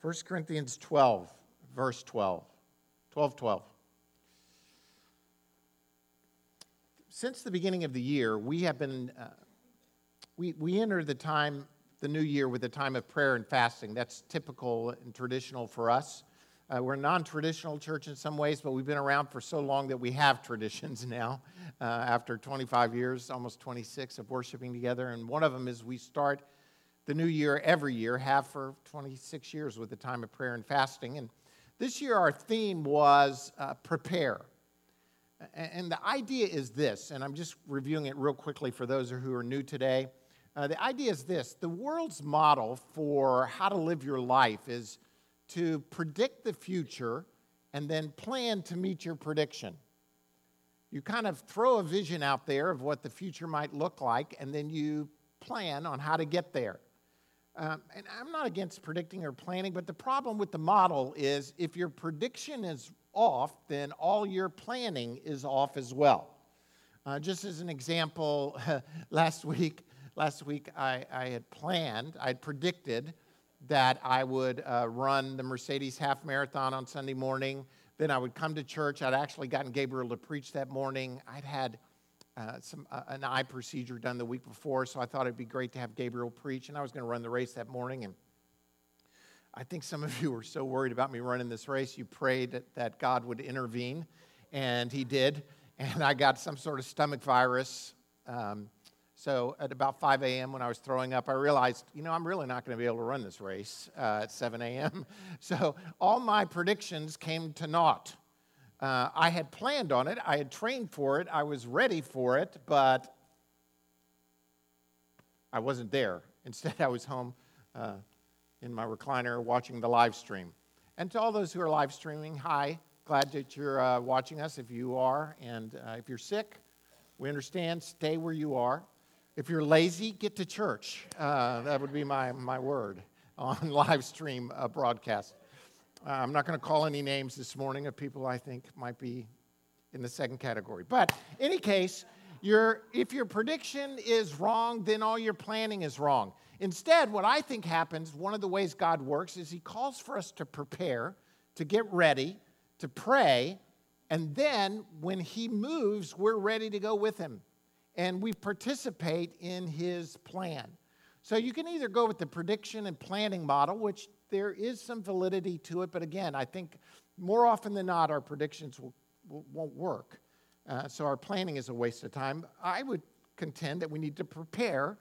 1 Corinthians 12, verse 12. 12, 12. Since the beginning of the year, we have been, uh, we, we enter the time, the new year, with a time of prayer and fasting. That's typical and traditional for us. Uh, we're a non traditional church in some ways, but we've been around for so long that we have traditions now uh, after 25 years, almost 26 of worshiping together. And one of them is we start the new year every year, have for 26 years with the time of prayer and fasting. And this year, our theme was uh, prepare. And the idea is this, and I'm just reviewing it real quickly for those who are new today. Uh, the idea is this the world's model for how to live your life is to predict the future and then plan to meet your prediction. You kind of throw a vision out there of what the future might look like, and then you plan on how to get there. Um, and I'm not against predicting or planning, but the problem with the model is if your prediction is off, then all your planning is off as well. Uh, just as an example, last week, last week I, I had planned, I'd predicted that I would uh, run the Mercedes half marathon on Sunday morning. Then I would come to church. I'd actually gotten Gabriel to preach that morning. I'd had uh, some, uh, an eye procedure done the week before, so I thought it'd be great to have Gabriel preach. And I was going to run the race that morning. And I think some of you were so worried about me running this race, you prayed that, that God would intervene, and He did. And I got some sort of stomach virus. Um, so at about 5 a.m., when I was throwing up, I realized, you know, I'm really not going to be able to run this race uh, at 7 a.m. So all my predictions came to naught. Uh, I had planned on it, I had trained for it, I was ready for it, but I wasn't there. Instead, I was home uh, in my recliner watching the live stream. And to all those who are live streaming, hi. Glad that you're uh, watching us if you are. And uh, if you're sick, we understand, stay where you are. If you're lazy, get to church. Uh, that would be my, my word on live stream uh, broadcast. Uh, I'm not going to call any names this morning of people I think might be in the second category. But in any case, your, if your prediction is wrong, then all your planning is wrong. Instead, what I think happens, one of the ways God works, is He calls for us to prepare, to get ready, to pray, and then when He moves, we're ready to go with Him and we participate in his plan. So you can either go with the prediction and planning model, which there is some validity to it, but again, I think more often than not, our predictions will, won't work. Uh, so our planning is a waste of time. I would contend that we need to prepare,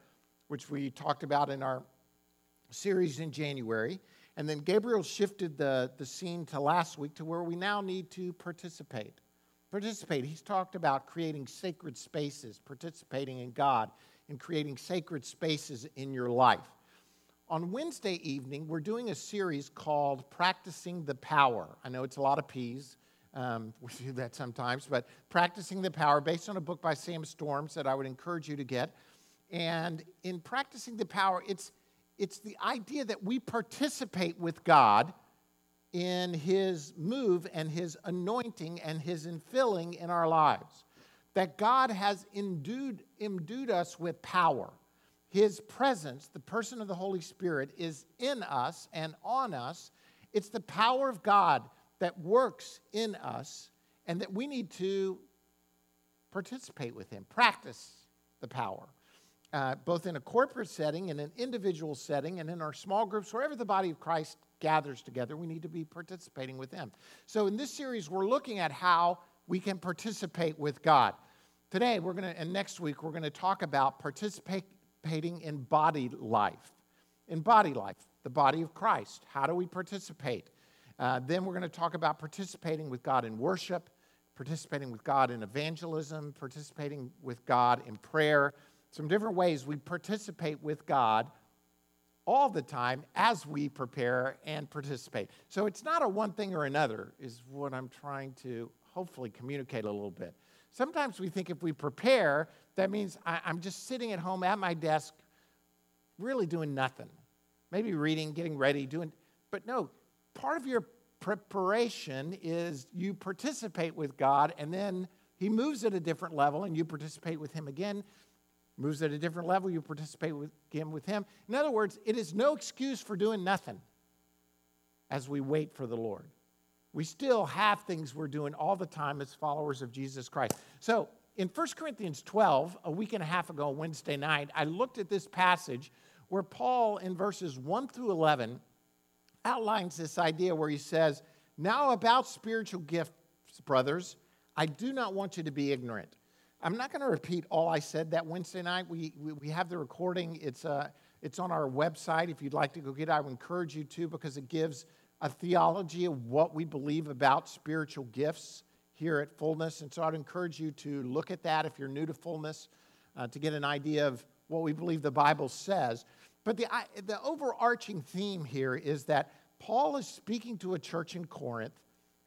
which we talked about in our series in January. And then Gabriel shifted the, the scene to last week to where we now need to participate participate. He's talked about creating sacred spaces, participating in God, and creating sacred spaces in your life. On Wednesday evening, we're doing a series called Practicing the Power. I know it's a lot of P's. Um, we do that sometimes, but Practicing the Power, based on a book by Sam Storms that I would encourage you to get. And in Practicing the Power, it's, it's the idea that we participate with God in his move and his anointing and his infilling in our lives. That God has endued, endued us with power. His presence, the person of the Holy Spirit, is in us and on us. It's the power of God that works in us, and that we need to participate with Him, practice the power. Uh, both in a corporate setting, in an individual setting, and in our small groups, wherever the body of Christ gathers together, we need to be participating with them. So, in this series, we're looking at how we can participate with God. Today, we're going to, and next week, we're going to talk about participating in body life. In body life, the body of Christ. How do we participate? Uh, then we're going to talk about participating with God in worship, participating with God in evangelism, participating with God in prayer. Some different ways we participate with God all the time as we prepare and participate. So it's not a one thing or another, is what I'm trying to hopefully communicate a little bit. Sometimes we think if we prepare, that means I, am just sitting at home at my desk, really doing nothing. Maybe reading, getting ready, doing, but no, part of your preparation is you participate with God and then He moves at a different level and you participate with Him again moves at a different level, you participate with, again with him. In other words, it is no excuse for doing nothing. as we wait for the Lord. We still have things we're doing all the time as followers of Jesus Christ. So, in 1 Corinthians 12, a week and a half ago, Wednesday night, I looked at this passage where Paul, in verses 1 through 11, outlines this idea where he says, Now about spiritual gifts, brothers, I do not want you to be ignorant. I'm not going to repeat all I said that Wednesday night. We, we, we have the recording, it's, uh, it's on our website. If you'd like to go get it, I would encourage you to because it gives a theology of what we believe about spiritual gifts here at Fullness. And so I'd encourage you to look at that if you're new to Fullness uh, to get an idea of what we believe the Bible says. But the, the overarching theme here is that Paul is speaking to a church in Corinth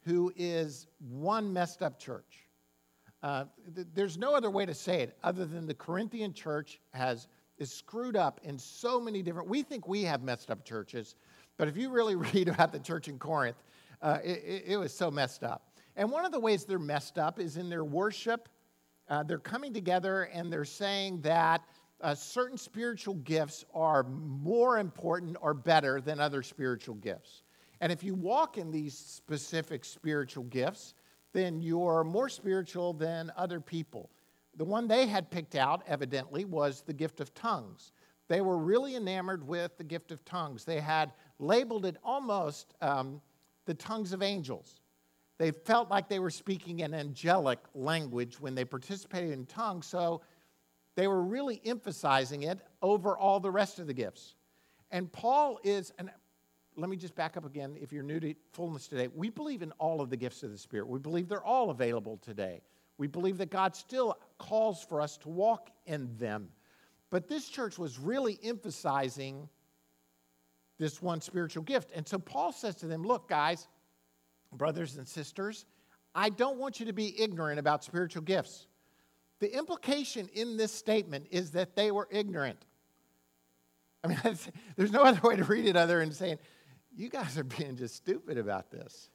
who is one messed up church. Uh, th- there's no other way to say it other than the Corinthian church has is screwed up in so many different. We think we have messed up churches, but if you really read about the church in Corinth, uh, it, it, was so messed up. And one of the ways they're messed up is in their worship. Uh, they're coming together and they're saying that uh, certain spiritual gifts are more important or better than other spiritual gifts. And if you walk in these specific spiritual gifts, then you're more spiritual than other people. The one they had picked out, evidently, was the gift of tongues. They were really enamored with the gift of tongues. They had labeled it almost um, the tongues of angels. They felt like they were speaking an angelic language when they participated in tongues, so they were really emphasizing it over all the rest of the gifts. And Paul is, and let me just back up again if you're new to fullness today. We believe in all of the gifts of the Spirit, we believe they're all available today. We believe that God still calls for us to walk in them. But this church was really emphasizing this one spiritual gift. And so Paul says to them, Look, guys, brothers and sisters, I don't want you to be ignorant about spiritual gifts. The implication in this statement is that they were ignorant. I mean, there's no other way to read it other than saying, you guys are being just stupid about this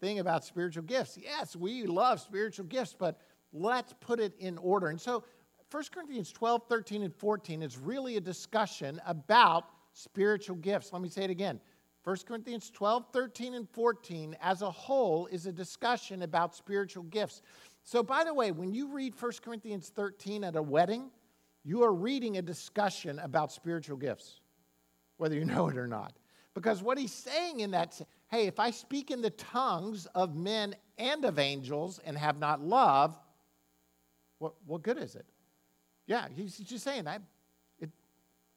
thing about spiritual gifts. Yes, we love spiritual gifts, but let's put it in order. And so 1 Corinthians 12, 13, and 14 is really a discussion about spiritual gifts. Let me say it again. 1 Corinthians 12, 13, and 14 as a whole is a discussion about spiritual gifts. So, by the way, when you read 1 Corinthians 13 at a wedding, you are reading a discussion about spiritual gifts, whether you know it or not. Because what he's saying in that, hey, if I speak in the tongues of men and of angels and have not love, what, what good is it? Yeah, he's just saying that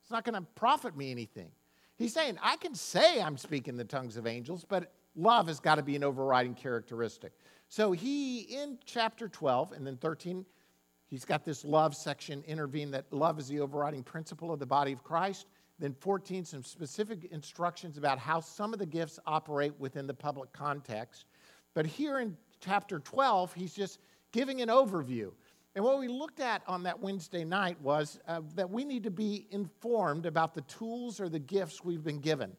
it's not going to profit me anything. He's saying, I can say I'm speaking the tongues of angels, but love has got to be an overriding characteristic. So he, in chapter 12 and then 13, he's got this love section intervene that love is the overriding principle of the body of Christ. Then 14, some specific instructions about how some of the gifts operate within the public context. But here in chapter 12, he's just giving an overview. And what we looked at on that Wednesday night was uh, that we need to be informed about the tools or the gifts we've been given,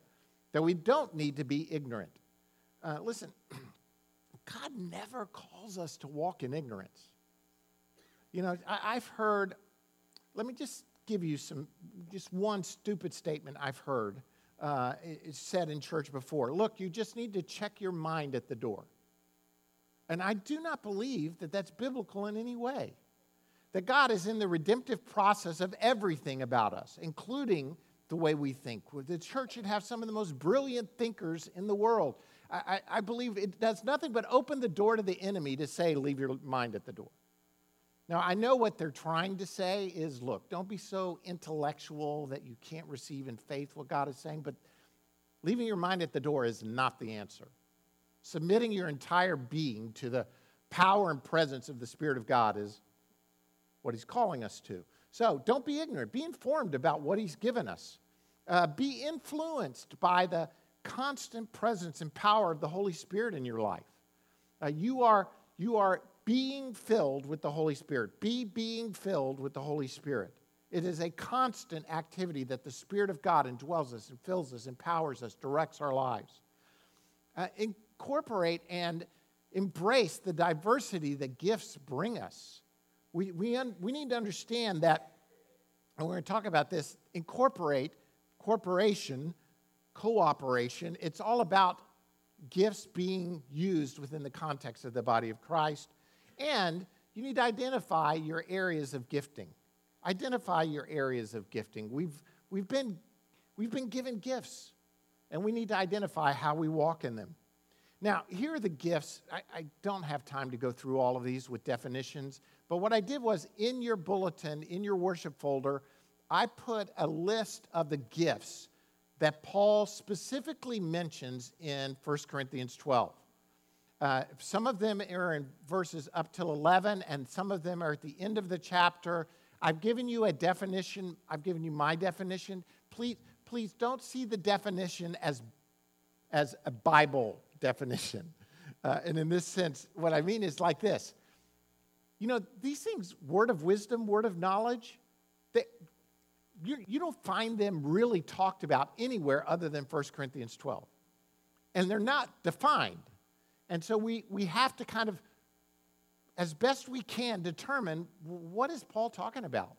that we don't need to be ignorant. Uh, listen, God never calls us to walk in ignorance. You know, I, have heard, let me just give you some, just one stupid statement I've heard uh, said in church before. Look, you just need to check your mind at the door. And I do not believe that that's biblical in any way. That God is in the redemptive process of everything about us, including the way we think. The church should have some of the most brilliant thinkers in the world. I, I, believe it does nothing but open the door to the enemy to say, leave your mind at the door. Now, I know what they're trying to say is look, don't be so intellectual that you can't receive in faith what God is saying, but leaving your mind at the door is not the answer. Submitting your entire being to the power and presence of the Spirit of God is what He's calling us to. So don't be ignorant, be informed about what He's given us. Uh, be influenced by the constant presence and power of the Holy Spirit in your life. Uh, you, are, you are being filled with the Holy Spirit. Be being filled with the Holy Spirit. It is a constant activity that the Spirit of God indwells us and fills us, empowers us, directs our lives. Uh, incorporate and embrace the diversity that gifts bring us. We, we, un, we need to understand that, and we're going to talk about this, incorporate, corporation, cooperation, it's all about gifts being used within the context of the body of Christ. And you need to identify your areas of gifting. Identify your areas of gifting. We've, we've, been, we've been given gifts, and we need to identify how we walk in them. Now, here are the gifts. I, I, don't have time to go through all of these with definitions, but what I did was in your bulletin, in your worship folder, I put a list of the gifts that Paul specifically mentions in 1 Corinthians 12. Uh, some of them are in verses up till 11, and some of them are at the end of the chapter. I've given you a definition. I've given you my definition. Please, please don't see the definition as, as a Bible definition. Uh, and in this sense, what I mean is like this. You know, these things, word of wisdom, word of knowledge, they, you, you don't find them really talked about anywhere other than 1 Corinthians 12. And they're not defined. And so we, we have to kind of, as best we can, determine what is Paul talking about.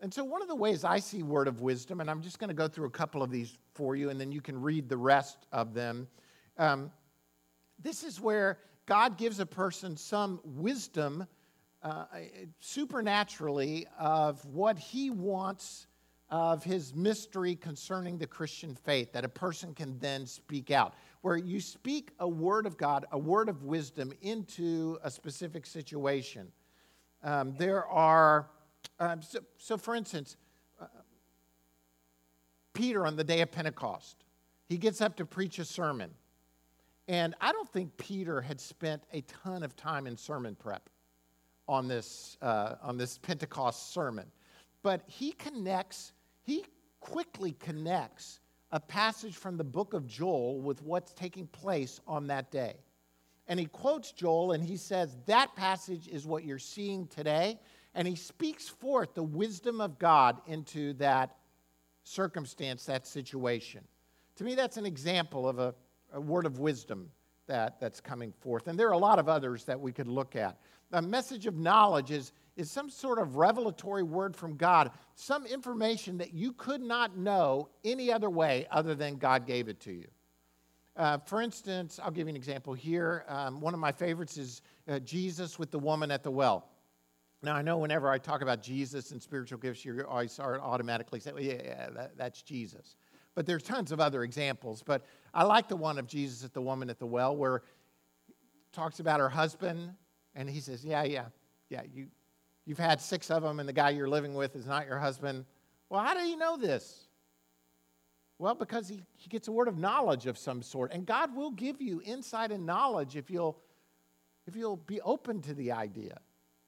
And so one of the ways I see word of wisdom, and I'm just going to go through a couple of these for you, and then you can read the rest of them. Um, this is where God gives a person some wisdom uh, supernaturally of what he wants of his mystery concerning the Christian faith that a person can then speak out. Where you speak a word of God, a word of wisdom into a specific situation. Um, there are, um, so, so, for instance, uh, Peter on the day of Pentecost, he gets up to preach a sermon. And I don't think Peter had spent a ton of time in sermon prep on this, uh, on this Pentecost sermon. But he connects he quickly connects a passage from the book of Joel with what's taking place on that day. And he quotes Joel and he says, That passage is what you're seeing today. And he speaks forth the wisdom of God into that circumstance, that situation. To me, that's an example of a, a word of wisdom that, that's coming forth. And there are a lot of others that we could look at. A message of knowledge is is some sort of revelatory word from God, some information that you could not know any other way other than God gave it to you. Uh, for instance, I'll give you an example here. Um, one of my favorites is uh, Jesus with the woman at the well. Now, I know whenever I talk about Jesus and spiritual gifts, you always automatically say, well, yeah, yeah that, that's Jesus. But there's tons of other examples. But I like the one of Jesus at the woman at the well where talks about her husband, and he says, yeah, yeah, yeah, you, You've had six of them, and the guy you're living with is not your husband. Well, how do you know this? Well, because he, he gets a word of knowledge of some sort. And God will give you insight and knowledge if you'll, if you'll be open to the idea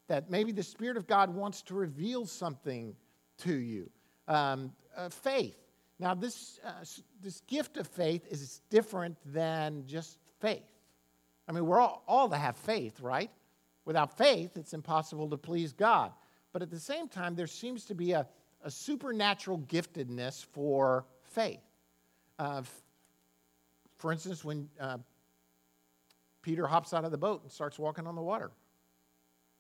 that maybe the Spirit of God wants to reveal something to you. Um, uh, faith. Now, this, uh, this gift of faith is different than just faith. I mean, we're all, all to have faith, right? Without faith, it's impossible to please God. But at the same time, there seems to be a, a supernatural giftedness for faith. Uh, for instance, when uh, Peter hops out of the boat and starts walking on the water,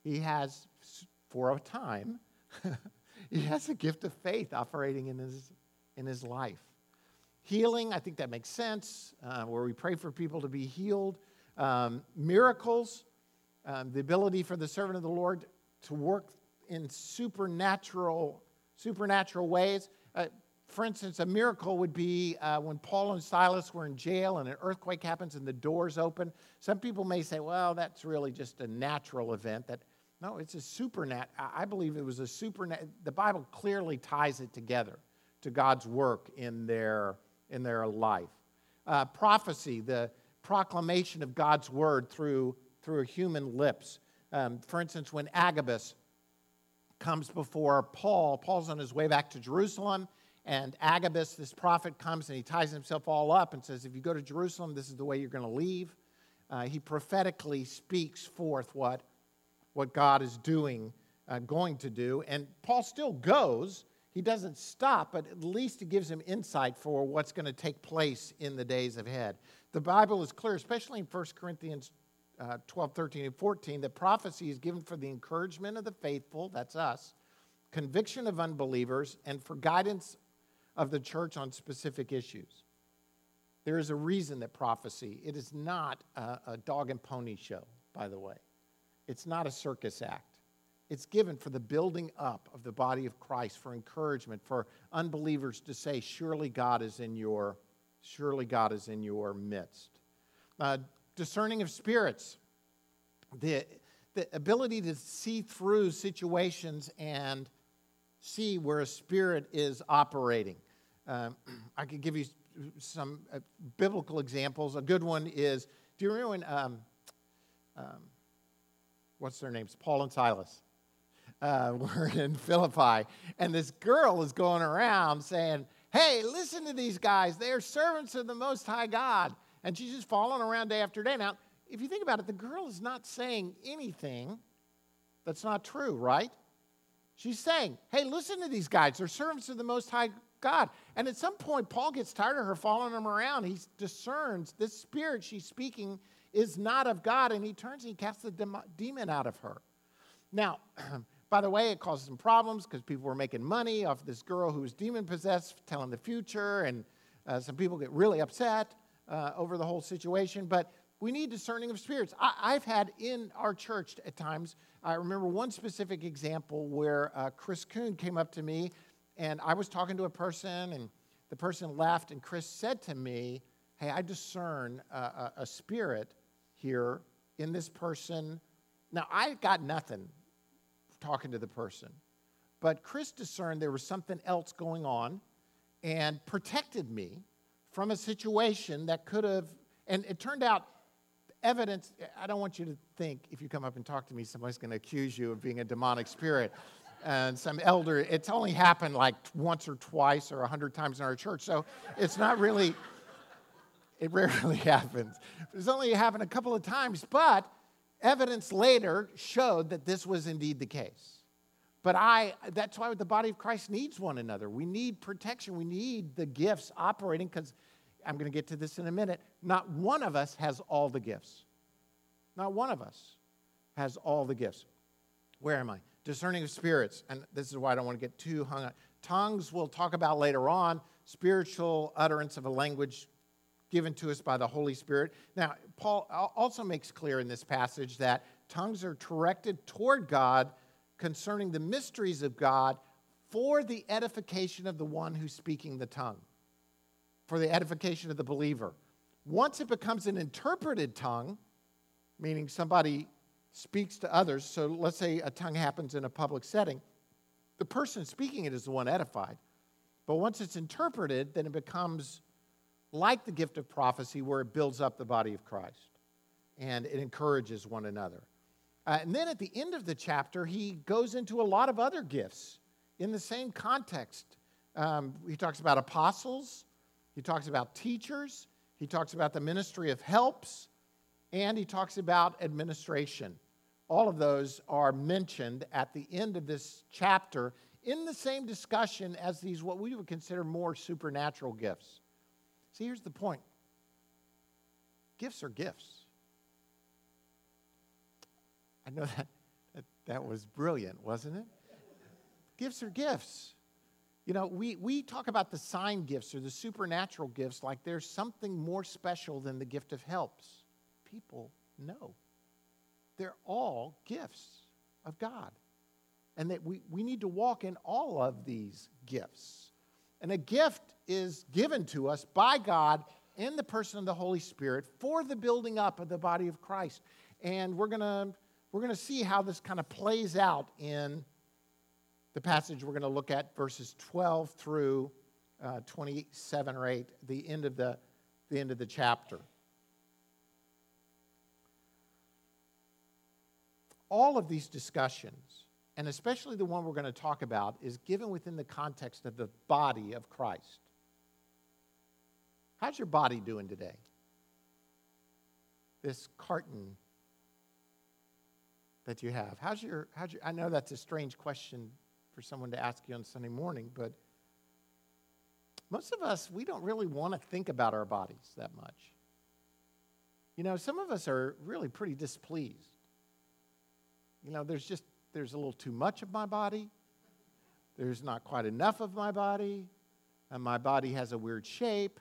he has, for a time, he has a gift of faith operating in his, in his life. Healing, I think that makes sense, uh, where we pray for people to be healed. Um, miracles, um, the ability for the servant of the Lord to work in supernatural, supernatural ways. Uh, for instance, a miracle would be uh, when Paul and Silas were in jail and an earthquake happens and the doors open. Some people may say, well, that's really just a natural event. That No, it's a supernatural. I believe it was a supernatural. The Bible clearly ties it together to God's work in their, in their life. Uh, prophecy, the proclamation of God's word through through human lips. Um, for instance, when Agabus comes before Paul, Paul's on his way back to Jerusalem, and Agabus, this prophet, comes and he ties himself all up and says, If you go to Jerusalem, this is the way you're going to leave. Uh, he prophetically speaks forth what, what God is doing, uh, going to do. And Paul still goes. He doesn't stop, but at least it gives him insight for what's going to take place in the days ahead. The Bible is clear, especially in 1 Corinthians uh, 12, 13, and 14 that prophecy is given for the encouragement of the faithful, that's us, conviction of unbelievers, and for guidance of the church on specific issues. There is a reason that prophecy, it is not a, a dog and pony show, by the way. It's not a circus act. It's given for the building up of the body of Christ, for encouragement, for unbelievers to say, surely God is in your, surely God is in your midst. Uh, discerning of spirits, the, the ability to see through situations and see where a spirit is operating. Um, I could give you some uh, biblical examples. A good one is do you remember when, um, um, what's their names? Paul and Silas uh, were in Philippi, and this girl is going around saying, Hey, listen to these guys. They're servants of the Most High God. And she's just following around day after day. Now, if you think about it, the girl is not saying anything that's not true, right? She's saying, Hey, listen to these guys. They're servants of the Most High God. And at some point, Paul gets tired of her following him around. He discerns this spirit she's speaking is not of God, and he turns and he casts the demon out of her. Now, by the way, it caused some problems because people were making money off this girl who was demon possessed, telling the future, and uh, some people get really upset uh, over the whole situation. But we need discerning of spirits. I, have had in our church at times, I remember one specific example where uh, Chris Kuhn came up to me and I was talking to a person, and the person left, and Chris said to me, Hey, I discern a, a, a spirit here in this person. Now, I got nothing talking to the person, but Chris discerned there was something else going on and protected me from a situation that could have, and it turned out evidence. I don't want you to think if you come up and talk to me, somebody's going to accuse you of being a demonic spirit and some elder. It's only happened like once or twice or a hundred times in our church, so it's not really. It rarely happens. It's only happened a couple of times, but evidence later showed that this was indeed the case. But I, that's why the body of Christ needs one another. We need protection. We need the gifts operating because I'm going to get to this in a minute. Not one of us has all the gifts. Not one of us has all the gifts. Where am I? discerning of spirits, and this is why I don't want to get too hung up. Tongues we'll talk about later on, spiritual utterance of a language given to us by the Holy Spirit. Now, Paul also makes clear in this passage that tongues are directed toward God concerning the mysteries of God for the edification of the one who's speaking the tongue, for the edification of the believer. Once it becomes an interpreted tongue, meaning somebody speaks to others. So let's say a tongue happens in a public setting. The person speaking it is the one edified. But once it's interpreted, then it becomes like the gift of prophecy where it builds up the body of Christ and it encourages one another. Uh, and then at the end of the chapter, he goes into a lot of other gifts in the same context. Um, he talks about apostles, he talks about teachers, he talks about the ministry of helps, and he talks about administration. All of those are mentioned at the end of this chapter in the same discussion as these, what we would consider more supernatural gifts. See, here's the point gifts are gifts. I know that, that, that was brilliant, wasn't it? gifts are gifts. You know, we, we talk about the sign gifts or the supernatural gifts like there's something more special than the gift of helps. People know. They're all gifts of God. And that we, we need to walk in all of these gifts. And a gift is given to us by God in the person of the Holy Spirit for the building up of the body of Christ. And we're going to we're going to see how this kind of plays out in the passage we're going to look at, verses 12 through uh, 27 or 8, the end of the, the end of the chapter. all of these discussions, and especially the one we're going to talk about, is given within the context of the body of Christ. How's your body doing today? This carton that you have. How's your, how's your, I know that's a strange question for someone to ask you on Sunday morning, but most of us, we don't really want to think about our bodies that much. You know, some of us are really pretty displeased you know, there's just, there's a little too much of my body. There's not quite enough of my body. And my body has a weird shape.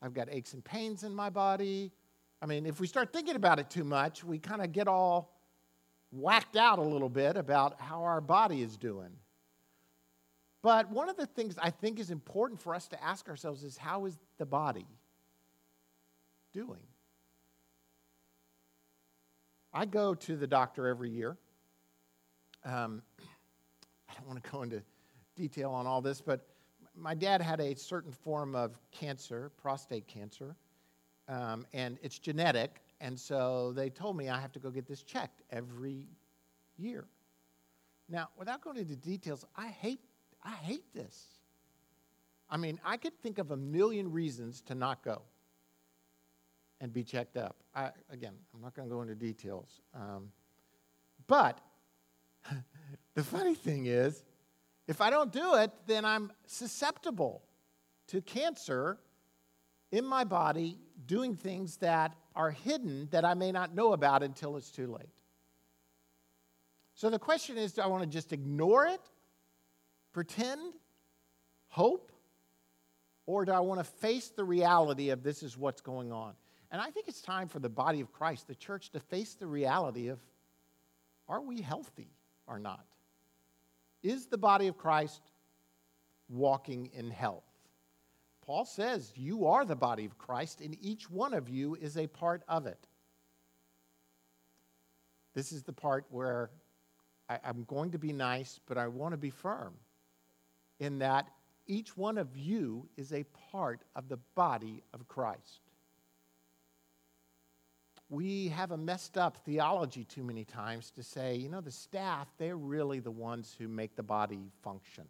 I've got aches and pains in my body. I mean, if we start thinking about it too much, we kind of get all whacked out a little bit about how our body is doing. But one of the things I think is important for us to ask ourselves is how is the body doing? I go to the doctor every year. Um, I don't want to go into detail on all this, but my dad had a certain form of cancer, prostate cancer, um, and it's genetic. And so they told me I have to go get this checked every year. Now, without going into details, I hate, I hate this. I mean, I could think of a million reasons to not go and be checked up. I, again, I'm not going to go into details. Um, but the funny thing is, if I don't do it, then I'm susceptible to cancer in my body doing things that are hidden that I may not know about until it's too late. So the question is do I want to just ignore it, pretend, hope, or do I want to face the reality of this is what's going on? And I think it's time for the body of Christ, the church, to face the reality of are we healthy or not? Is the body of Christ walking in health? Paul says, You are the body of Christ, and each one of you is a part of it. This is the part where I, am going to be nice, but I want to be firm in that each one of you is a part of the body of Christ. We have a messed up theology too many times to say, you know, the staff, they're really the ones who make the body function,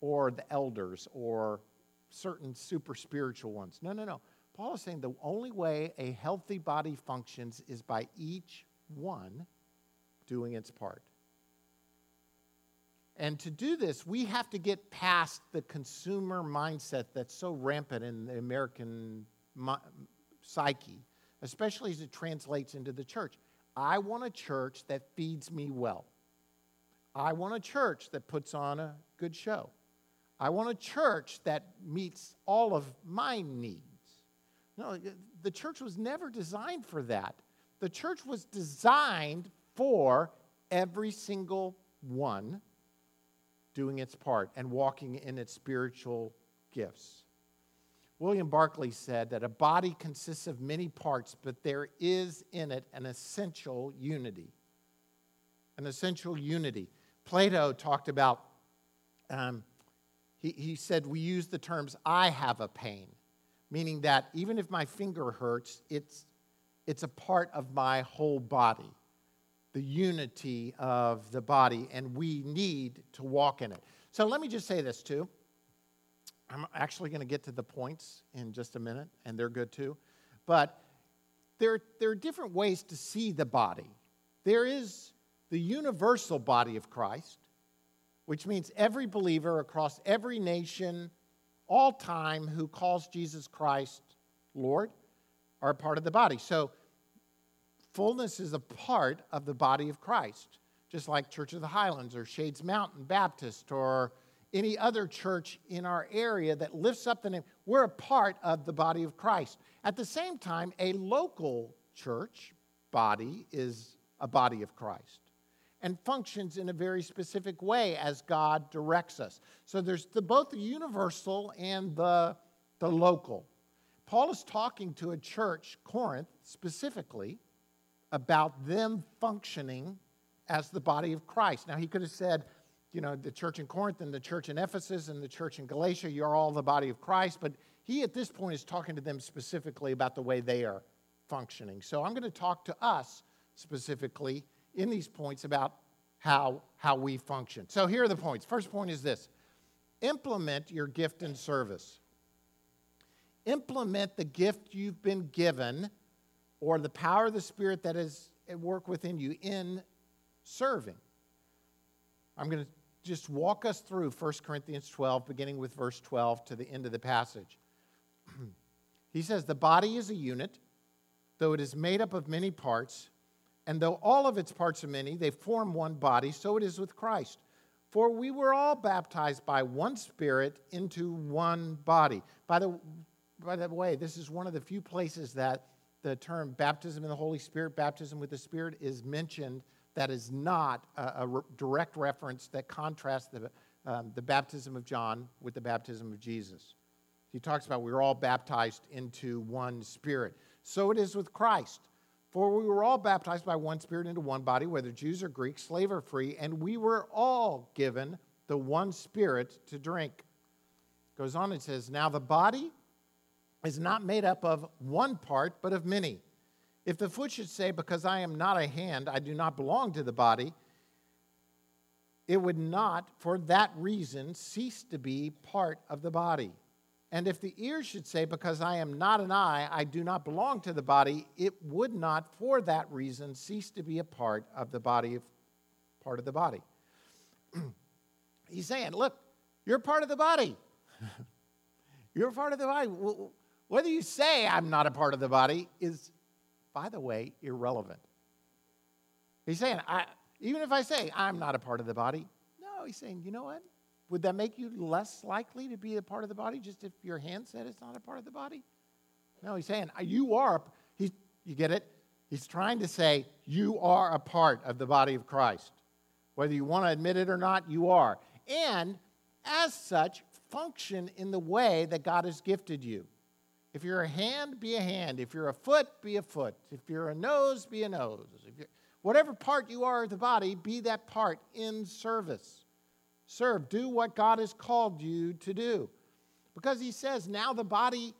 or the elders, or certain super spiritual ones. No, no, no. Paul is saying the only way a healthy body functions is by each one doing its part. And to do this, we have to get past the consumer mindset that's so rampant in the American psyche, especially as it translates into the church. I want a church that feeds me well. I want a church that puts on a good show. I want a church that meets all of my needs. No, the church was never designed for that. The church was designed for every single one doing its part and walking in its spiritual gifts. William Barclay said that a body consists of many parts, but there is in it an essential unity. An essential unity. Plato talked about um, he, he said we use the terms I have a pain, meaning that even if my finger hurts, it's, it's a part of my whole body, the unity of the body, and we need to walk in it. So let me just say this too. I'm actually going to get to the points in just a minute, and they're good too. But there, there are different ways to see the body. There is the universal body of Christ, which means every believer across every nation, all time, who calls Jesus Christ Lord are part of the body. So, fullness is a part of the body of Christ, just like Church of the Highlands or Shades Mountain Baptist or any other church in our area that lifts up the name. We're a part of the body of Christ. At the same time, a local church body is a body of Christ and functions in a very specific way as God directs us. So there's the, both the universal and the, the local. Paul is talking to a church, Corinth specifically, about them functioning as the body of Christ. Now, he could have said, you know, the church in Corinth and the church in Ephesus and the church in Galatia, you're all the body of Christ. But he at this point is talking to them specifically about the way they are functioning. So I'm going to talk to us specifically in these points about how, how we function. So here are the points. First point is this implement your gift and service. Implement the gift you've been given or the power of the Spirit that is at work within you in serving. I'm going to just walk us through 1 Corinthians 12, beginning with verse 12 to the end of the passage. he says, The body is a unit, though it is made up of many parts and though all of its parts are many, they form one body, so it is with Christ. For we were all baptized by one Spirit into one body. By the by the way, this is one of the few places that the term baptism in the Holy Spirit, baptism with the Spirit, is mentioned that is not a, a re- direct reference that contrasts the, um, the baptism of John with the baptism of Jesus. He talks about we were all baptized into one spirit. So it is with Christ. For we were all baptized by one spirit into one body, whether Jews or Greeks, slave or free, and we were all given the one spirit to drink. Goes on and says, Now the body is not made up of one part, but of many. If the foot should say, Because I am not a hand, I do not belong to the body, it would not, for that reason, cease to be part of the body. And if the ear should say, Because I am not an eye, I do not belong to the body, it would not, for that reason, cease to be a part of the body, part of the body. He's saying, Look, you're part of the body. you're part of the body. Whether you say I'm not a part of the body is, by the way, irrelevant. He's saying, I, even if I say I'm not a part of the body, no, he's saying, you know what? Would that make you less likely to be a part of the body just if your hand said it's not a part of the body? No, he's saying you are. He's, you get it? He's trying to say you are a part of the body of Christ. Whether you want to admit it or not, you are. And as such, function in the way that God has gifted you. If you're a hand, be a hand. If you're a foot, be a foot. If you're a nose, be a nose. whatever part you are of the body, be that part in service. Serve. Do what God has called you to do. Because he says now the body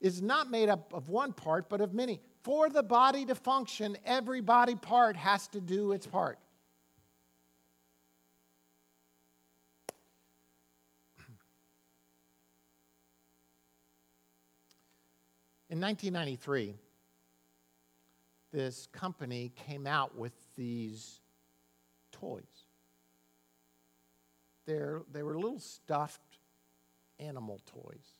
is not made up of one part, but of many. For the body to function, every body part has to do its part. In 1993, this company came out with these toys. They're, they were little stuffed animal toys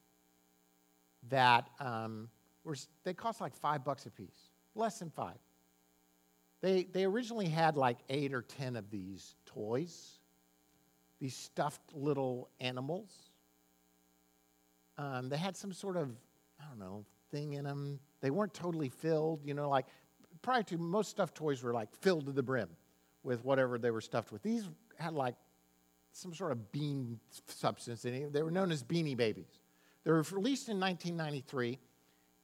that um, were, they cost like five bucks a piece, less than five. They, they originally had like eight or ten of these toys, these stuffed little animals. Um, they had some sort of, I don't know, thing in them. They weren't totally filled, you know, like prior to most stuffed toys were like filled to the brim with whatever they were stuffed with. These had like some sort of bean substance in it. They were known as beanie babies. They were released in 1993,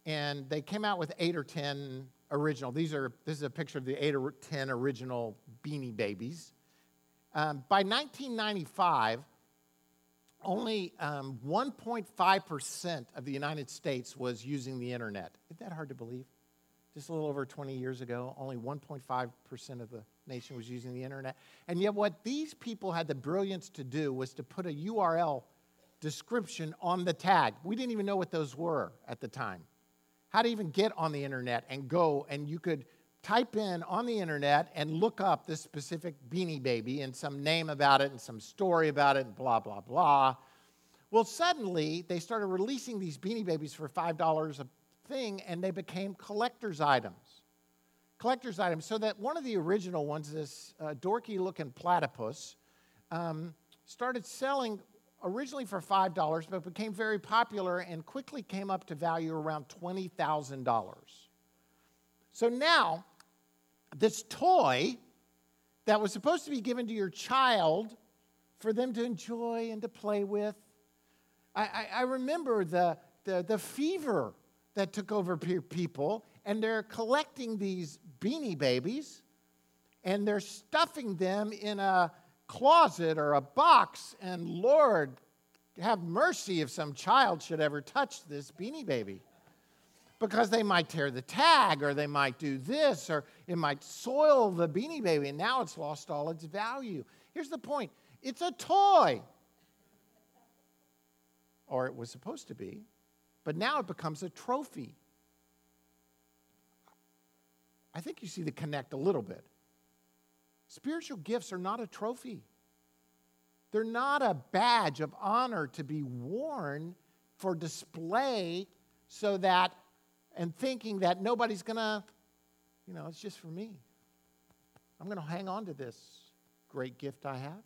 and they came out with eight or ten original. These are this is a picture of the eight or ten original beanie babies. Um, by 1995, only um, 1.5% of the United States was using the internet. Isn't that hard to believe? Just a little over 20 years ago, only 1.5% of the nation was using the internet. And yet, what these people had the brilliance to do was to put a URL description on the tag. We didn't even know what those were at the time. How to even get on the internet and go, and you could type in on the internet and look up this specific beanie baby and some name about it and some story about it and blah, blah, blah. Well, suddenly they started releasing these beanie babies for $5 a thing and they became collector's items. Collector's items. So that one of the original ones, this uh, dorky looking platypus, um, started selling originally for $5, but became very popular and quickly came up to value around $20,000. So now this toy that was supposed to be given to your child for them to enjoy and to play with. I, I, I remember the, the, the fever that took over people, and they're collecting these beanie babies and they're stuffing them in a closet or a box. And Lord, have mercy if some child should ever touch this beanie baby because they might tear the tag or they might do this or it might soil the beanie baby and now it's lost all its value. Here's the point it's a toy. Or it was supposed to be, but now it becomes a trophy. I think you see the connect a little bit. Spiritual gifts are not a trophy. They're not a badge of honor to be worn for display so that and thinking that nobody's going to, you know, it's just for me. I'm going to hang on to this great gift I have.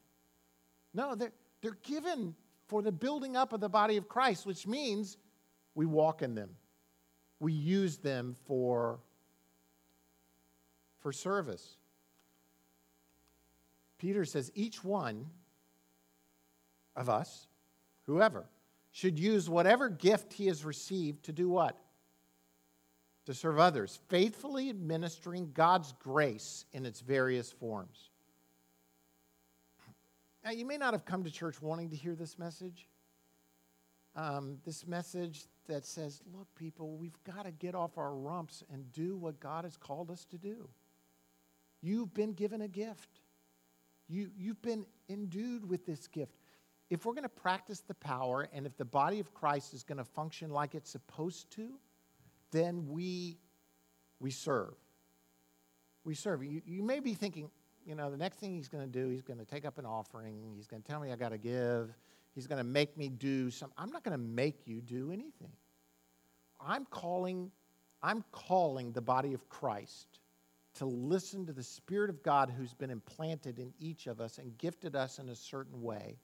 No, they're, they're given for the building up of the body of Christ, which means we walk in them, we use them for, for service. Peter says each one of us, whoever, should use whatever gift he has received to do what? To serve others, faithfully administering God's grace in its various forms. Now, you may not have come to church wanting to hear this message. Um, this message that says, look, people, we've got to get off our rumps and do what God has called us to do. You've been given a gift. You, you've been endued with this gift. If we're going to practice the power and if the body of Christ is going to function like it's supposed to, then we, we serve. We serve. You, you may be thinking, you know, the next thing he's going to do, he's going to take up an offering. He's going to tell me I got to give. He's going to make me do something. I'm not going to make you do anything. I'm calling, I'm calling the body of Christ to listen to the Spirit of God who's been implanted in each of us and gifted us in a certain way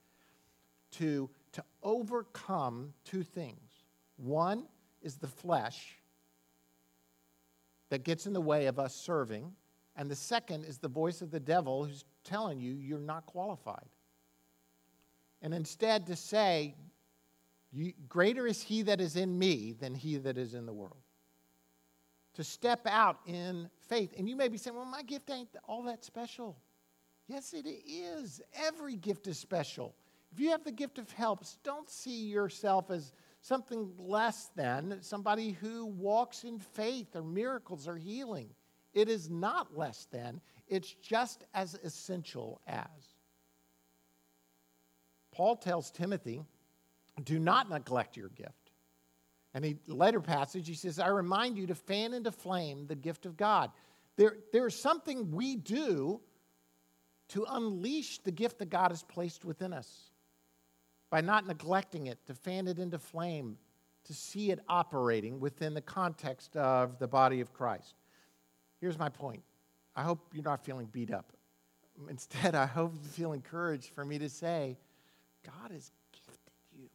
to, to overcome two things. One is the flesh that gets in the way of us serving, and the second is the voice of the devil who's telling you you're not qualified. And instead to say, Greater is he that is in me than he that is in the world to step out in faith. And you may be saying, well, my gift ain't all that special. Yes, it is. Every gift is special. If you have the gift of helps, don't see yourself as something less than somebody who walks in faith or miracles or healing. It is not less than, it's just as essential as. Paul tells Timothy, do not neglect your gift and a later passage, he says, I remind you to fan into flame the gift of God. There, there's something we do to unleash the gift that God has placed within us by not neglecting it, to fan it into flame, to see it operating within the context of the body of Christ. Here's my point I hope you're not feeling beat up. Instead, I hope you feel encouraged for me to say, God has gifted you.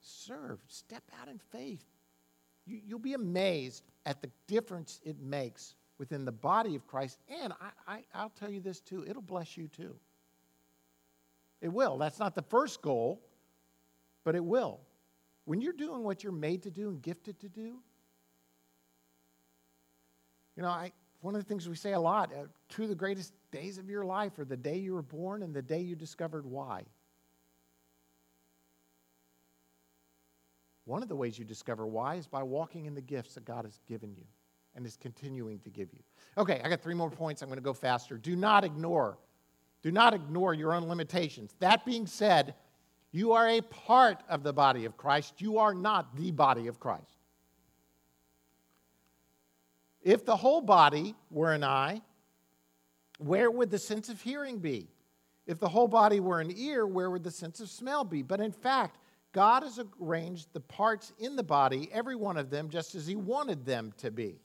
serve. Step out in faith. You, will be amazed at the difference it makes within the body of Christ. And I, I, I'll tell you this too it'll bless you too. It will. That's not the first goal, but it will. When you're doing what you're made to do and gifted to do, you know, I, one of the things we say a lot uh, two of the greatest days of your life are the day you were born and the day you discovered why. One of the ways you discover why is by walking in the gifts that God has given you and is continuing to give you. Okay, I got three more points. I'm going to go faster. Do not ignore. Do not ignore your own limitations. That being said, you are a part of the body of Christ. You are not the body of Christ. If the whole body were an eye, where would the sense of hearing be? If the whole body were an ear, where would the sense of smell be? But in fact, God has arranged the parts in the body, every one of them, just as He wanted them to be.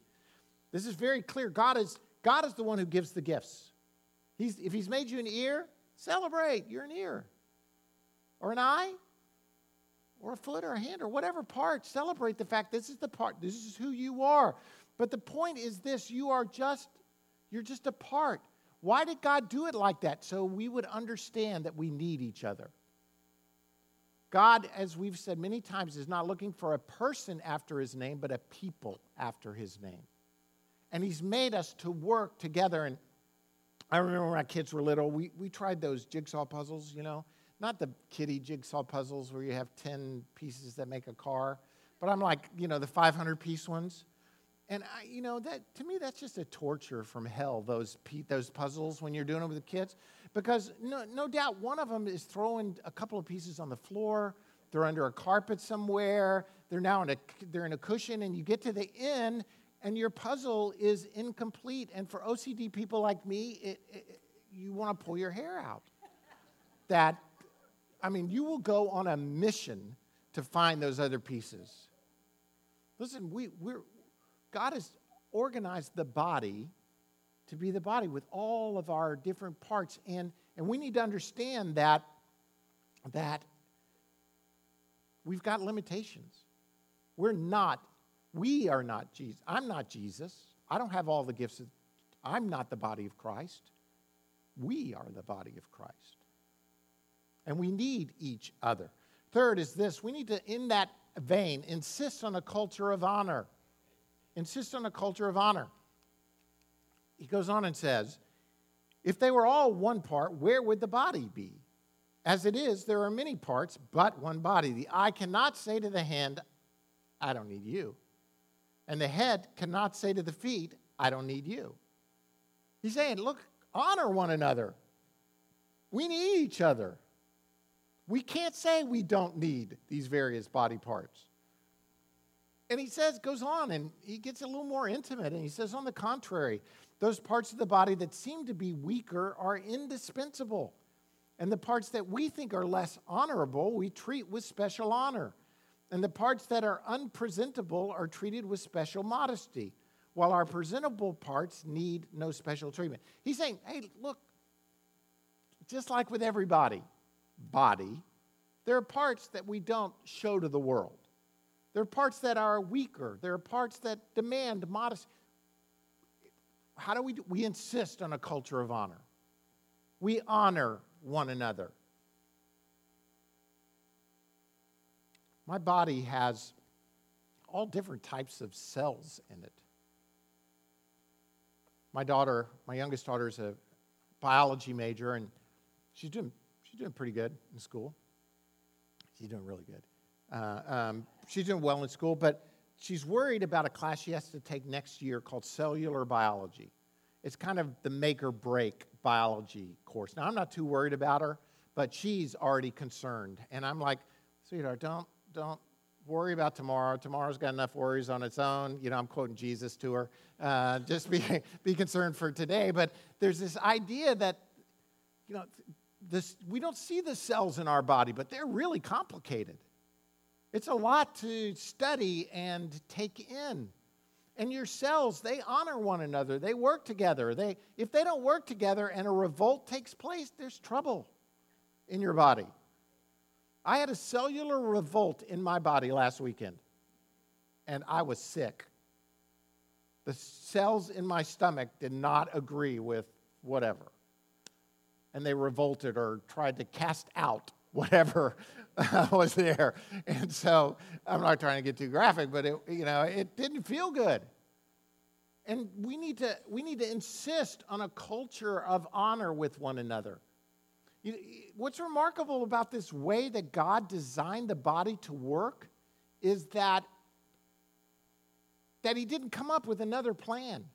This is very clear. God is, God is the one who gives the gifts. He's, if He's made you an ear, celebrate, you're an ear. Or an eye, or a foot, or a hand, or whatever part, celebrate the fact this is the part, this is who you are. But the point is this you are just, you're just a part. Why did God do it like that? So we would understand that we need each other. God, as we've said many times, is not looking for a person after his name, but a people after his name. And he's made us to work together. And I remember when my kids were little, we, we tried those jigsaw puzzles, you know, not the kiddie jigsaw puzzles where you have 10 pieces that make a car, but I'm like, you know, the 500 piece ones. And I, you know, that to me, that's just a torture from hell. Those those puzzles when you're doing them with the kids, because no, no doubt one of them is throwing a couple of pieces on the floor. They're under a carpet somewhere. They're now in a they're in a cushion, and you get to the end, and your puzzle is incomplete. And for OCD people like me, it, it, you want to pull your hair out. That, I mean, you will go on a mission to find those other pieces. Listen, we, we're, God has organized the body to be the body with all of our different parts. And, and we need to understand that, that we've got limitations. We're not, we are not Jesus. I'm not Jesus. I don't have all the gifts. Of, I'm not the body of Christ. We are the body of Christ. And we need each other. Third is this we need to, in that vein, insist on a culture of honor. Insist on a culture of honor. He goes on and says, if they were all one part, where would the body be? As it is, there are many parts, but one body. The eye cannot say to the hand, I don't need you. And the head cannot say to the feet, I don't need you. He's saying, look, honor one another. We need each other. We can't say we don't need these various body parts. And he says, goes on, and he gets a little more intimate, and he says, on the contrary, those parts of the body that seem to be weaker are indispensable. And the parts that we think are less honorable, we treat with special honor. And the parts that are unpresentable are treated with special modesty, while our presentable parts need no special treatment. He's saying, hey, look, just like with everybody, body, there are parts that we don't show to the world. There are parts that are weaker. There are parts that demand modesty how do we do? We insist on a culture of honor. We honor one another. My body has all different types of cells in it. My daughter, my youngest daughter, is a biology major, and she's doing, she's doing pretty good in school. She's doing really good. Uh, um, she's doing well in school, but she's worried about a class she has to take next year called cellular biology. It's kind of the make or break biology course. Now, I'm not too worried about her, but she's already concerned. And I'm like, sweetheart, don't, don't worry about tomorrow. Tomorrow's got enough worries on its own. You know, I'm quoting Jesus to her. Uh, just be, be concerned for today. But there's this idea that, you know, this, we don't see the cells in our body, but they're really complicated. It's a lot to study and take in. And your cells, they honor one another. They work together. They, if they don't work together and a revolt takes place, there's trouble in your body. I had a cellular revolt in my body last weekend, and I was sick. The cells in my stomach did not agree with whatever. And they revolted or tried to cast out whatever uh, was there. And so I'm not trying to get too graphic, but it, you know, it didn't feel good. And we need to, we need to insist on a culture of honor with one another. You, what's remarkable about this way that God designed the body to work is that, that He didn't come up with another plan.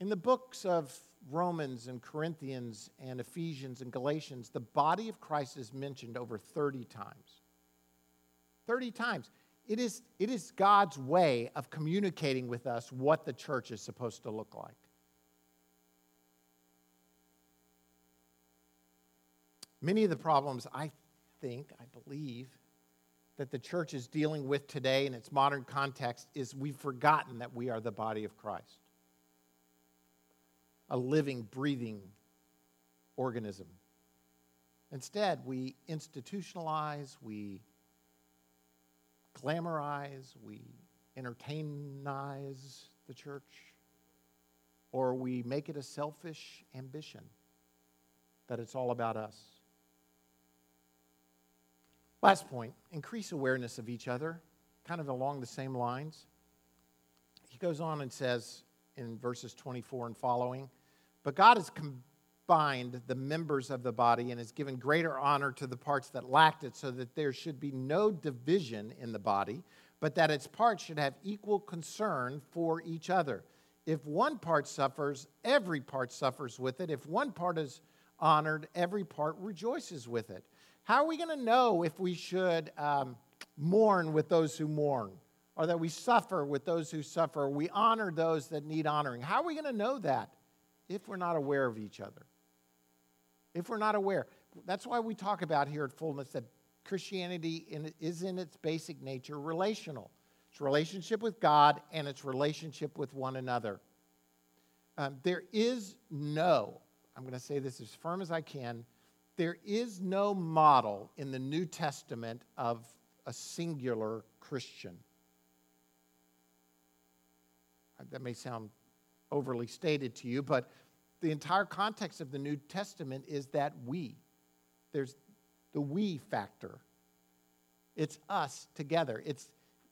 In the books of Romans and Corinthians and Ephesians and Galatians, the body of Christ is mentioned over 30 times. 30 times. It is, it is God's way of communicating with us what the church is supposed to look like. Many of the problems, I think, I believe, that the church is dealing with today in its modern context is we've forgotten that we are the body of Christ a living, breathing organism. Instead, we institutionalize, we glamorize, we entertainize the church, or we make it a selfish ambition that it's all about us. Last point increase awareness of each other, kind of along the same lines. He goes on and says in verses 24 and following but God has combined the members of the body and has given greater honor to the parts that lacked it, so that there should be no division in the body, but that its parts should have equal concern for each other. If one part suffers, every part suffers with it. If one part is honored, every part rejoices with it. How are we going to know if we should um, mourn with those who mourn? Or that we suffer with those who suffer? We honor those that need honoring. How are we going to know that? if we're not aware of each other. If we're not aware. That's why we talk about here at Fullness that Christianity is in its basic nature relational. It's relationship with God and its relationship with one another. Um, there is no, I'm going to say this as firm as I can, there is no model in the New Testament of a singular Christian. Uh, that may sound overly stated to you, but the entire context of the New Testament is that we. There's the we factor. It's us together. It's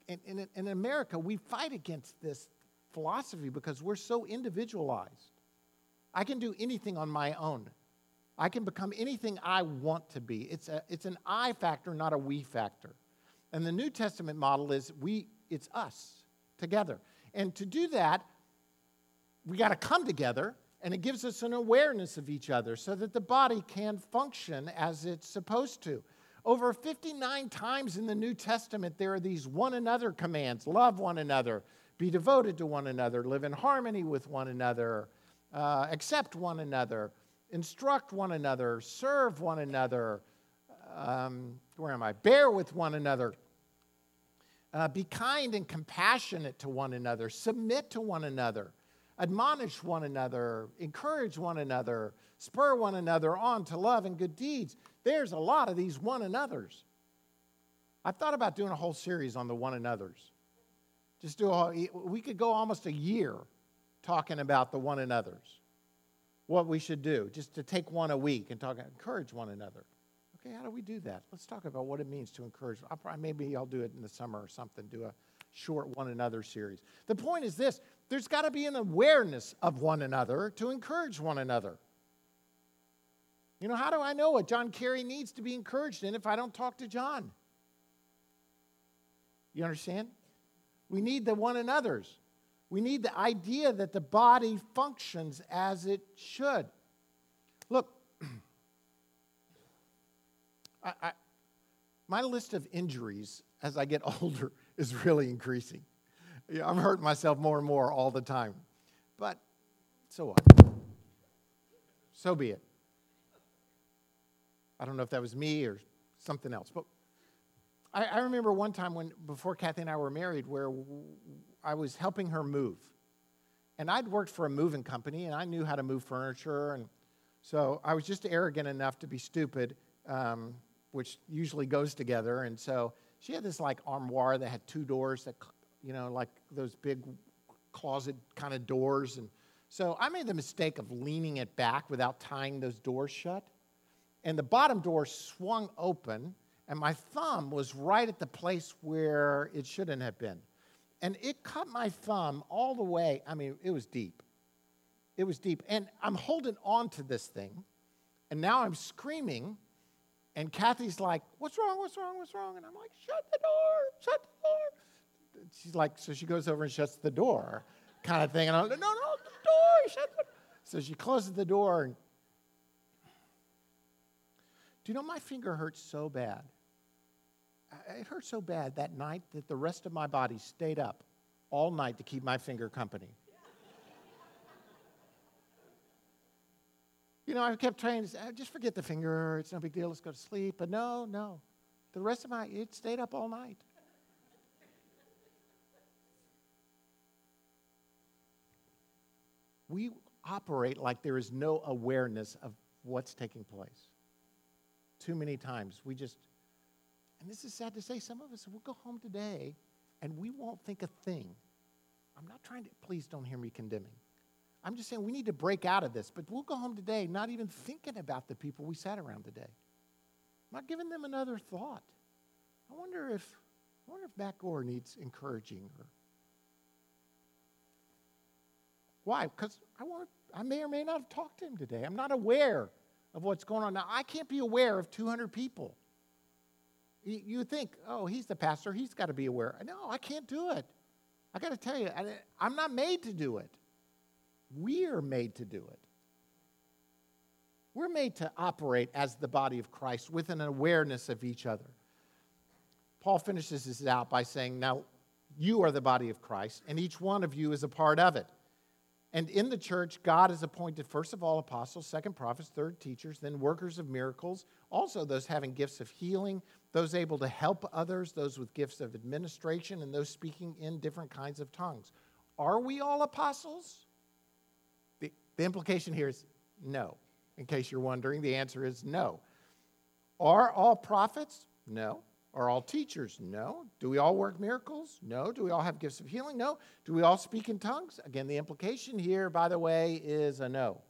in, in, in America, we fight against this philosophy because we're so individualized. I can do anything on my own. I can become anything I want to be. It's, a, it's an I factor, not a we factor. And the New Testament model is we, it's us together. And to do that, we got to come together, and it gives us an awareness of each other so that the body can function as it's supposed to. Over 59 times in the New Testament, there are these one another commands love one another, be devoted to one another, live in harmony with one another, uh, accept one another, instruct one another, serve one another. Um, where am I? Bear with one another. Uh, be kind and compassionate to one another. Submit to one another. Admonish one another. Encourage one another. Spur one another on to love and good deeds. There's a lot of these one another's. I've thought about doing a whole series on the one another's. Just do a, we could go almost a year talking about the one another's. What we should do, just to take one a week and talk, encourage one another. Okay, how do we do that? Let's talk about what it means to encourage. I'll probably, maybe I'll do it in the summer or something, do a short one another series. The point is this there's got to be an awareness of one another to encourage one another. You know, how do I know what John Kerry needs to be encouraged in if I don't talk to John? You understand? We need the one another's. We need the idea that the body functions as it should. Look, I, I, my list of injuries as I get older is really increasing. Yeah, I'm hurting myself more and more all the time. But so what? So be it. I don't know if that was me or something else. But I, I remember one time when, before Kathy and I were married, where I was helping her move. And I'd worked for a moving company and I knew how to move furniture. And so I was just arrogant enough to be stupid, um, which usually goes together. And so she had this like armoire that had two doors that, you know, like those big closet kind of doors. And so I made the mistake of leaning it back without tying those doors shut and the bottom door swung open, and my thumb was right at the place where it shouldn't have been. And it cut my thumb all the way. I mean, it was deep. It was deep. And I'm holding on to this thing, and now I'm screaming. And Kathy's like, What's wrong? What's wrong? What's wrong? And I'm like, Shut the door. Shut the door. She's like, So she goes over and shuts the door, kind of thing. And I'm like, No, no, the door. Shut the door. So she closes the door, and do you know my finger hurt so bad? It hurt so bad that night that the rest of my body stayed up all night to keep my finger company. you know, I kept trying to say, oh, just forget the finger, it's no big deal, let's go to sleep. But no, no. The rest of my, it stayed up all night. We operate like there is no awareness of what's taking place too many times. We just, and this is sad to say, some of us will go home today and we won't think a thing. I'm not trying to, please don't hear me condemning. I'm just saying we need to break out of this, but we'll go home today not even thinking about the people we sat around today. Not giving them another thought. I wonder if, I wonder if Matt Gore needs encouraging or why? Because I want I may or may not have talked to him today. I'm not aware of what's going on. Now, I can't be aware of 200 people. You, think, oh, he's the pastor, he's got to be aware. No, I can't do it. I got to tell you, I, I'm not made to do it. We're made to do it. We're made to operate as the body of Christ with an awareness of each other. Paul finishes this out by saying, Now, you are the body of Christ, and each one of you is a part of it. And in the church, God has appointed first of all apostles, second prophets, third teachers, then workers of miracles, also those having gifts of healing, those able to help others, those with gifts of administration, and those speaking in different kinds of tongues. Are we all apostles? The, the implication here is no. In case you're wondering, the answer is no. Are all prophets? No. Are all teachers? No. Do we all work miracles? No. Do we all have gifts of healing? No. Do we all speak in tongues? Again, the implication here, by the way, is a no.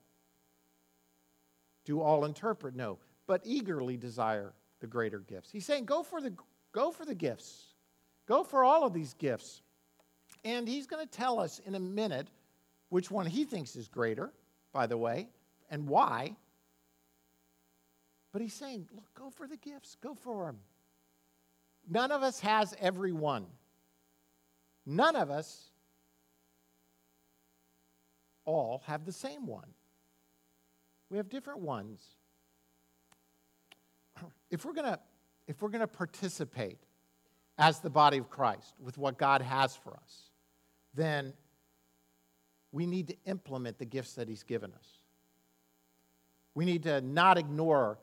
Do all interpret? No. But eagerly desire the greater gifts. He's saying, go for the, go for the gifts. Go for all of these gifts. And he's going to tell us in a minute which one he thinks is greater, by the way, and why. But he's saying, look, go for the gifts, go for them. None of us has every one. None of us all have the same one. We have different ones. If we're going to if we're going to participate as the body of Christ with what God has for us, then we need to implement the gifts that He's given us. We need to not ignore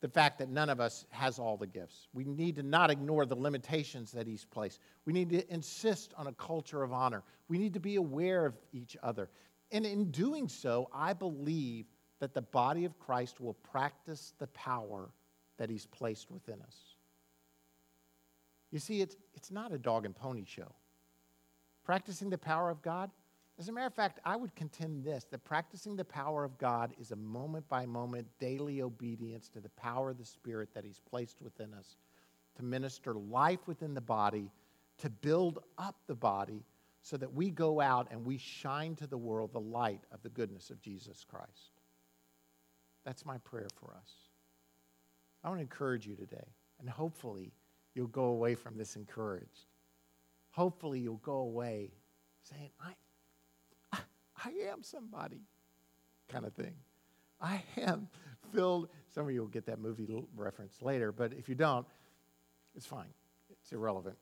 the fact that none of us has all the gifts. We need to not ignore the limitations that He's placed. We need to insist on a culture of honor. We need to be aware of each other. And in doing so, I believe that the body of Christ will practice the power that He's placed within us. You see, it's, it's not a dog and pony show. Practicing the power of God, as a matter of fact, I would contend this that practicing the power of God is a moment by moment daily obedience to the power of the Spirit that He's placed within us to minister life within the body, to build up the body, so that we go out and we shine to the world the light of the goodness of Jesus Christ. That's my prayer for us. I want to encourage you today, and hopefully you'll go away from this encouraged. Hopefully you'll go away saying, I, I am somebody, kind of thing. I am filled. Some of you will get that movie reference later, but if you don't, it's fine. It's irrelevant.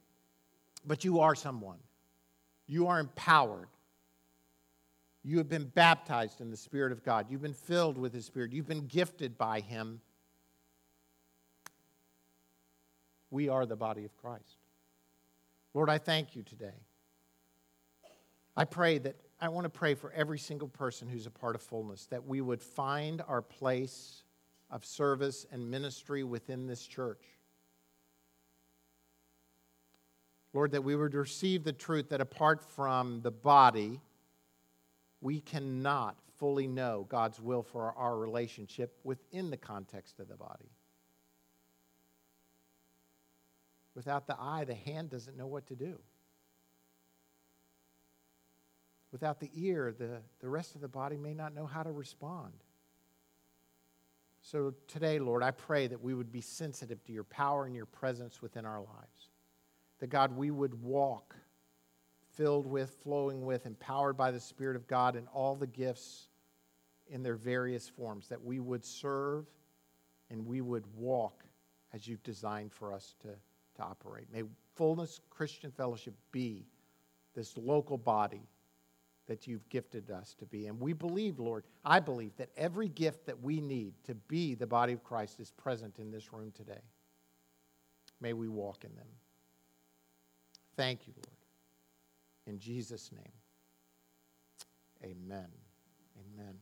But you are someone. You are empowered. You have been baptized in the Spirit of God. You've been filled with His Spirit. You've been gifted by Him. We are the body of Christ. Lord, I thank you today. I pray that I want to pray for every single person who's a part of fullness that we would find our place of service and ministry within this church. Lord, that we would receive the truth that apart from the body, we cannot fully know God's will for our relationship within the context of the body. Without the eye, the hand doesn't know what to do. Without the ear, the, the rest of the body may not know how to respond. So today, Lord, I pray that we would be sensitive to your power and your presence within our lives. That, God, we would walk filled with, flowing with, empowered by the Spirit of God and all the gifts in their various forms. That we would serve and we would walk as you've designed for us to, to operate. May Fullness Christian Fellowship be this local body that you've gifted us to be. And we believe, Lord, I believe that every gift that we need to be the body of Christ is present in this room today. May we walk in them. Thank you, Lord. In Jesus' name, amen. Amen.